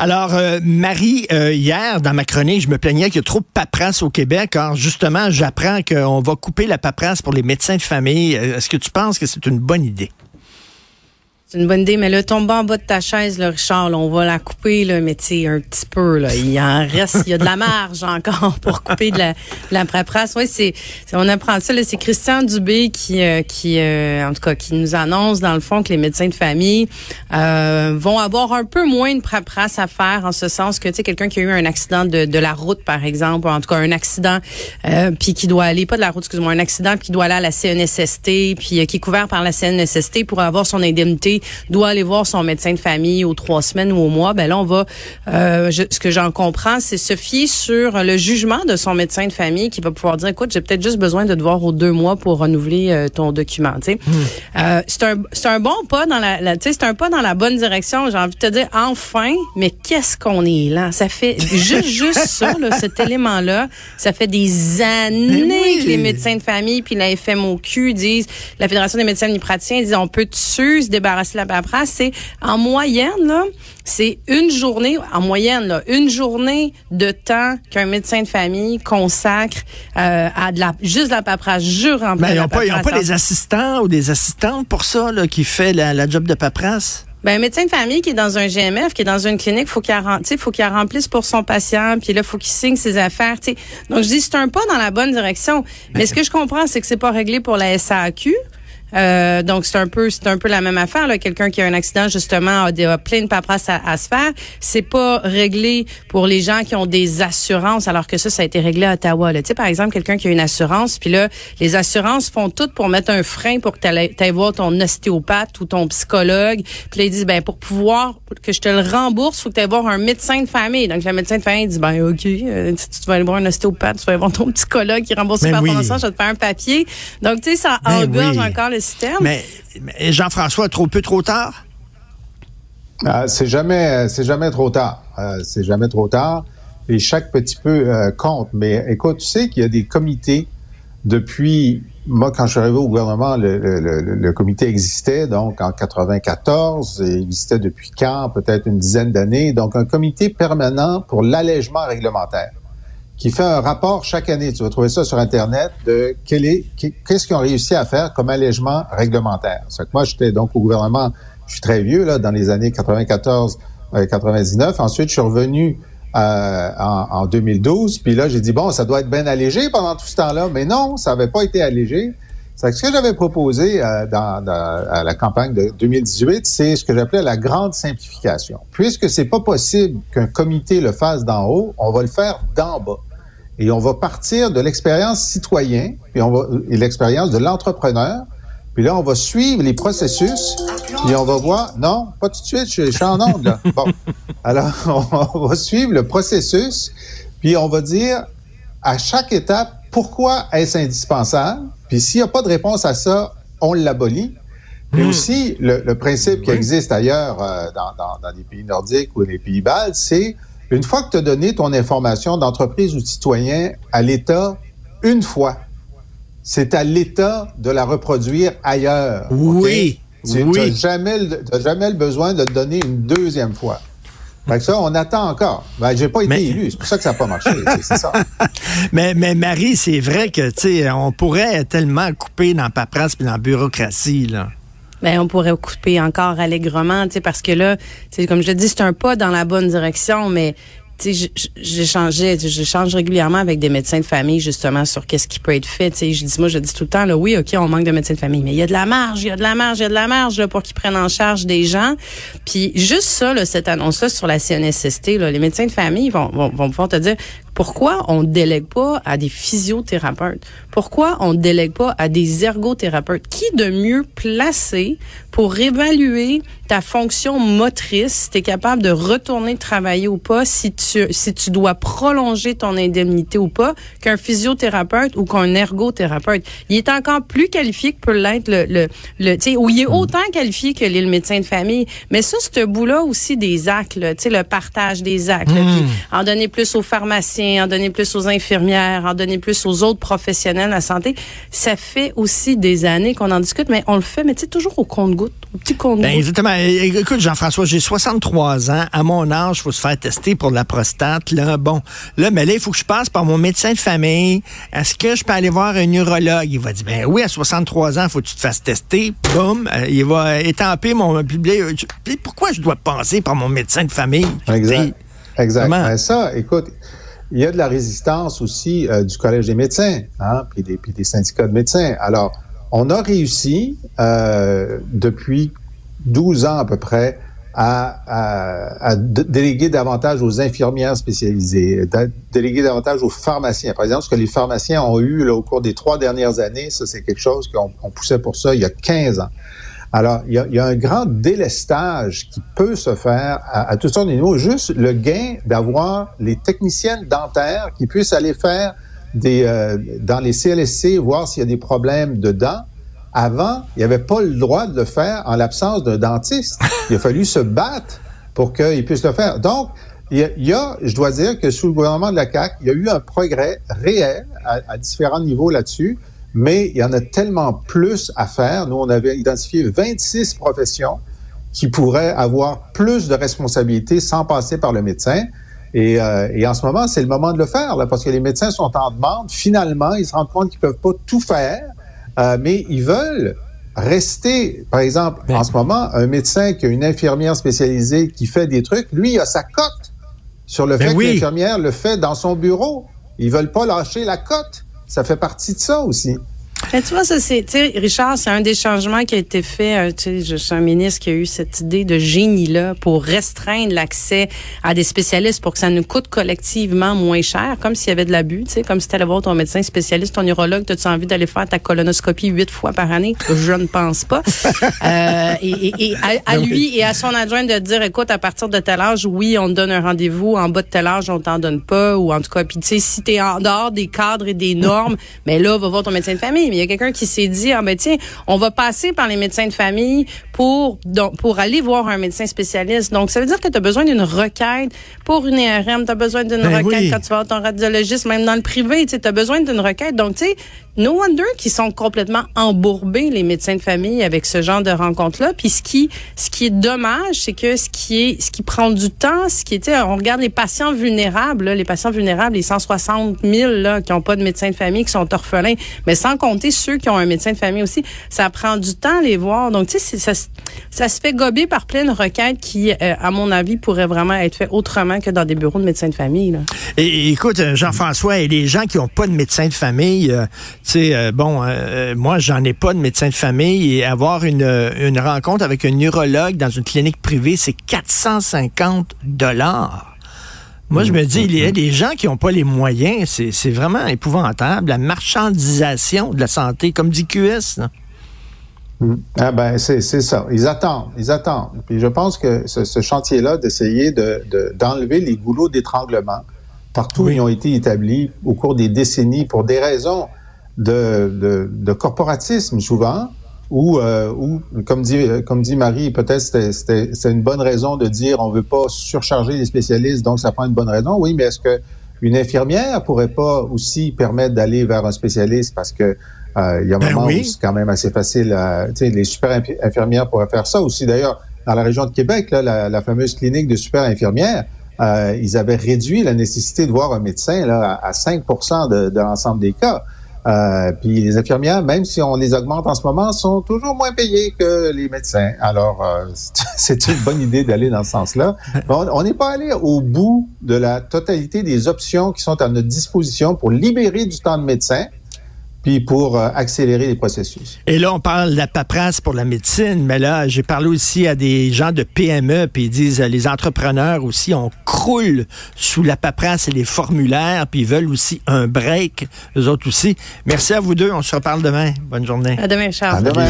Alors, euh, Marie, euh, hier, dans ma chronique, je me plaignais qu'il y a trop de paperasse au Québec. car justement, j'apprends qu'on va couper la paperasse pour les médecins de famille. Euh, est-ce que tu penses que c'est une bonne idée? C'est une bonne idée, mais là, tombe en bas de ta chaise, là, Richard, on va la couper, là, mais tu un petit peu, là. Il en reste, il y a de la marge encore pour couper de la, de la paperasse. Oui, c'est, on apprend ça. C'est Christian Dubé qui, euh, qui, euh, en tout cas, qui nous annonce, dans le fond, que les médecins de famille, euh, vont avoir un peu moins de paperasse à faire, en ce sens que, tu sais, quelqu'un qui a eu un accident de, de la route, par exemple, en tout cas, un accident, puis qui doit aller, pas de la route, excuse-moi, un accident, puis qui doit aller à la CNSST, puis qui est couvert par la CNSST pour avoir son indemnité doit aller voir son médecin de famille aux trois semaines ou au mois, ben là, on va, euh, ce que j'en comprends, c'est se fier sur le jugement de son médecin de famille qui va pouvoir dire, écoute, j'ai peut-être juste besoin de te voir aux deux mois pour renouveler euh, ton document. Hmm. Euh, c'est un, c'est un bon pas dans la, la c'est un pas dans la bonne direction. J'ai envie de te dire, enfin, mais qu'est-ce qu'on est là Ça fait juste, juste ça, là, cet élément-là, ça fait des années que les médecins de famille puis la FMOQ disent, la Fédération des médecins praticiens disent, on peut dessus se débarrasser la paperasse, c'est en moyenne, là, c'est une journée, en moyenne, là, une journée de temps qu'un médecin de famille consacre euh, à de la, juste la paperasse, jure en Mais ils n'ont pas, pas des assistants ou des assistantes pour ça, là, qui fait la, job de paperasse? Ben, un médecin de famille qui est dans un GMF, qui est dans une clinique, faut qu'il faut qu'il remplisse pour son patient, puis là, faut qu'il signe ses affaires. Donc, je dis, c'est un pas dans la bonne direction. Mais, Mais ce que je comprends, c'est que c'est pas réglé pour la SAQ. Euh, donc c'est un peu c'est un peu la même affaire là. Quelqu'un qui a un accident justement a, des, a plein de paperasse à, se faire. C'est pas réglé pour les gens qui ont des assurances, alors que ça ça a été réglé à Ottawa. Tu sais par exemple quelqu'un qui a une assurance, puis là les assurances font tout pour mettre un frein pour que tu ailles voir ton ostéopathe ou ton psychologue. Puis là ils disent ben pour pouvoir que je te le rembourse, faut que tu ailles voir un médecin de famille. Donc le médecin de famille dit ben ok, euh, tu, vas aller voir un ostéopathe, tu vas aller voir ton psychologue qui rembourse ben par ton assurance, je vais te faire un papier. Donc tu sais ça ben engorge encore mais, Jean-François, trop peu, trop tard? Euh, c'est jamais, c'est jamais trop tard. Euh, c'est jamais trop tard. Et chaque petit peu euh, compte. Mais écoute, tu sais qu'il y a des comités depuis. Moi, quand je suis arrivé au gouvernement, le, comité existait donc en 94. il existait depuis quand? Peut-être une dizaine d'années. Donc un comité permanent pour l'allègement réglementaire qui fait un rapport chaque année. Tu vas trouver ça sur Internet de quel est, qu'est-ce qu'ils ont réussi à faire comme allègement réglementaire. C'est que moi, j'étais donc au gouvernement, je suis très vieux, là, dans les années 94, 99. Ensuite, je suis revenu euh, en, en, 2012. Puis là, j'ai dit, bon, ça doit être bien allégé pendant tout ce temps-là. Mais non, ça n'avait pas été allégé. C'est ce que j'avais proposé euh, dans, dans, à la campagne de 2018, c'est ce que j'appelais la grande simplification. Puisque c'est pas possible qu'un comité le fasse d'en haut, on va le faire d'en bas. Et on va partir de l'expérience citoyen, puis on va, et l'expérience de l'entrepreneur. Puis là, on va suivre les processus, puis on va voir. Non, pas tout de suite, je, suis en onde, là. Bon. Alors, on va suivre le processus, puis on va dire à chaque étape pourquoi est-ce indispensable? Puis s'il n'y a pas de réponse à ça, on l'abolit. Mais hmm. aussi, le, principe qui existe ailleurs euh, dans, dans, dans les pays nordiques ou les pays baltes, c'est une fois que tu as donné ton information d'entreprise ou de citoyen à l'État une fois, c'est à l'État de la reproduire ailleurs. Oui. Tu n'as jamais, jamais le besoin de te donner une deuxième fois. Fait que ça, on attend encore. Ben, j'ai pas été élu, c'est pour ça que ça n'a pas marché. c'est ça. mais, mais Marie, c'est vrai que, tu sais, on pourrait tellement couper dans la paperasse et dans la bureaucratie, là. Ben, on pourrait couper encore allègrement, tu sais, parce que là, comme je dis, c'est un pas dans la bonne direction, mais tu j'échangeais, j'échange régulièrement avec des médecins de famille justement sur qu'est-ce qui peut être fait. Tu sais, je dis moi, je dis tout le temps là, oui, ok, on manque de médecins de famille, mais il y a de la marge, il y a de la marge, il y a de la marge là, pour qu'ils prennent en charge des gens. Puis juste ça, là, cette annonce-là sur la CNSST, là, les médecins de famille vont, vont, vont te dire Pourquoi on ne délègue pas à des physiothérapeutes? Pourquoi on ne délègue pas à des ergothérapeutes? Qui de mieux placé pour évaluer ta fonction motrice, si tu es capable de retourner travailler ou pas, si tu, si tu dois prolonger ton indemnité ou pas, qu'un physiothérapeute ou qu'un ergothérapeute? Il est encore plus qualifié que peut l'être le, le, le tu sais, ou il est autant qualifié que l'est le médecin de famille. Mais ça, c'est un bout-là aussi des actes, tu sais, le partage des actes, puis en donner plus aux pharmaciens, en donner plus aux infirmières, en donner plus aux autres professionnels de la santé. Ça fait aussi des années qu'on en discute, mais on le fait, mais tu sais, toujours au compte-goutte, au petit compte-goutte. Ben, exactement. Écoute, Jean-François, j'ai 63 ans. À mon âge, il faut se faire tester pour la prostate. Là, bon, là, mais là, il faut que je passe par mon médecin de famille. Est-ce que je peux aller voir un urologue? Il va dire, ben oui, à 63 ans, il faut que tu te fasses tester. Boum, euh, il va étamper mon... Pourquoi je dois passer par mon médecin de famille? Exact. Exact. Ben, ça, écoute, il y a de la résistance aussi euh, du Collège des médecins, hein, puis des, syndicats de médecins. Alors, on a réussi euh, depuis 12 ans à peu près à, déléguer davantage aux infirmières spécialisées, déléguer davantage aux pharmaciens. Par exemple, ce que les pharmaciens ont eu là, au cours des trois dernières années, ça c'est quelque chose qu'on poussait pour ça il y a 15 ans. Alors, il y, a, un grand délestage qui peut se faire à, à toutes sortes de niveaux. Juste le gain d'avoir les techniciennes dentaires qui puissent aller faire des, euh, dans les CLSC, voir s'il y a des problèmes de dents. Avant, il n'y avait pas le droit de le faire en l'absence d'un dentiste. Il a fallu se battre pour qu'ils puissent le faire. Donc, il y, a, je dois dire que sous le gouvernement de la CAQ, il y a eu un progrès réel à, à différents niveaux là-dessus mais il y en a tellement plus à faire. Nous, on avait identifié 26 professions qui pourraient avoir plus de responsabilités sans passer par le médecin. Et, euh, et en ce moment, c'est le moment de le faire, là, parce que les médecins sont en demande. Finalement, ils se rendent compte qu'ils peuvent pas tout faire, euh, mais ils veulent rester. Par exemple, en ce moment, un médecin qui a une infirmière spécialisée qui fait des trucs, lui, il a sa cote sur le fait que l'infirmière le fait dans son bureau. Ils veulent pas lâcher la cote ça fait partie de ça aussi. Mais tu vois, ça, c'est, tu Richard, c'est un des changements qui a été fait. Euh, tu sais, je suis un ministre qui a eu cette idée de génie-là pour restreindre l'accès à des spécialistes pour que ça nous coûte collectivement moins cher, comme s'il y avait de l'abus, tu sais, comme si tu allais voir ton médecin spécialiste, ton urologue, as-tu envie d'aller faire ta colonoscopie huit fois par année? Je ne pense pas. euh, et, et, à, lui et à son adjoint de dire, écoute, à partir de tel âge, oui, on te donne un rendez-vous, en bas de tel âge, on t'en donne pas, ou en tout cas, puis tu sais, si t'es en dehors des cadres et des normes, mais là, va voir ton médecin de famille il y a quelqu'un qui s'est dit, ah ben tiens, on va passer par les médecins de famille pour donc, pour aller voir un médecin spécialiste. Donc, ça veut dire que tu as besoin d'une requête pour une IRM, tu as besoin d'une ben requête quand tu vas voir ton radiologiste, même dans le privé, tu as besoin d'une requête. Donc, tu sais, no wonder qu'ils sont complètement embourbés, les médecins de famille, avec ce genre de rencontres-là. Puis ce qui, ce qui est dommage, c'est que ce qui est, ce qui prend du temps, ce qui était, on regarde les patients vulnérables, les patients vulnérables, les 160 000 là, qui n'ont pas de médecin de famille, qui sont orphelins, mais sans ceux qui ont un médecin de famille aussi, ça prend du temps à les voir. Donc, tu sais, ça, ça se fait gober par plein de requêtes qui, euh, à mon avis, pourraient vraiment être faites autrement que dans des bureaux de médecins de famille. Là. Écoute, Jean-François, et les gens qui n'ont pas de médecin de famille, euh, sais, euh, bon, euh, moi, j'en ai pas de médecin de famille et avoir une, une rencontre avec un neurologue dans une clinique privée, c'est 450 dollars. Moi, je me dis, il y a des gens qui n'ont pas les moyens. C'est vraiment épouvantable. La marchandisation de la santé, comme dit QS. Mm. Ah ben, c'est ça. Ils attendent. Ils attendent. Puis je pense que ce, chantier-là, d'essayer d'enlever les goulots d'étranglement partout où ils ont été établis au cours des décennies pour des raisons de, de, de corporatisme souvent, ou, euh, ou comme dit comme dit Marie, peut-être c'était c'est une bonne raison de dire on veut pas surcharger les spécialistes, donc ça prend une bonne raison. Oui, mais est-ce que une infirmière pourrait pas aussi permettre d'aller vers un spécialiste parce que euh, il y a un ben moment où c'est quand même assez facile. tu sais, les super infirmières pourraient faire ça aussi. D'ailleurs, dans la région de Québec, là, la, la fameuse clinique de super infirmières, euh, ils avaient réduit la nécessité de voir un médecin là, à, 5 de, de l'ensemble des cas. Euh, puis les infirmières, même si on les augmente en ce moment, sont toujours moins payées que les médecins. Alors, euh, c'est une bonne idée d'aller dans ce sens-là. On n'est pas allé au bout de la totalité des options qui sont à notre disposition pour libérer du temps de médecin, puis pour euh, accélérer les processus. Et là, on parle de la paperasse pour la médecine, mais là, j'ai parlé aussi à des gens de PME, puis ils disent, les entrepreneurs aussi, on croule sous la paperasse et les formulaires, puis ils veulent aussi un break, eux autres aussi. Merci à vous deux, on se reparle demain. Bonne journée. À demain, Charles. À demain.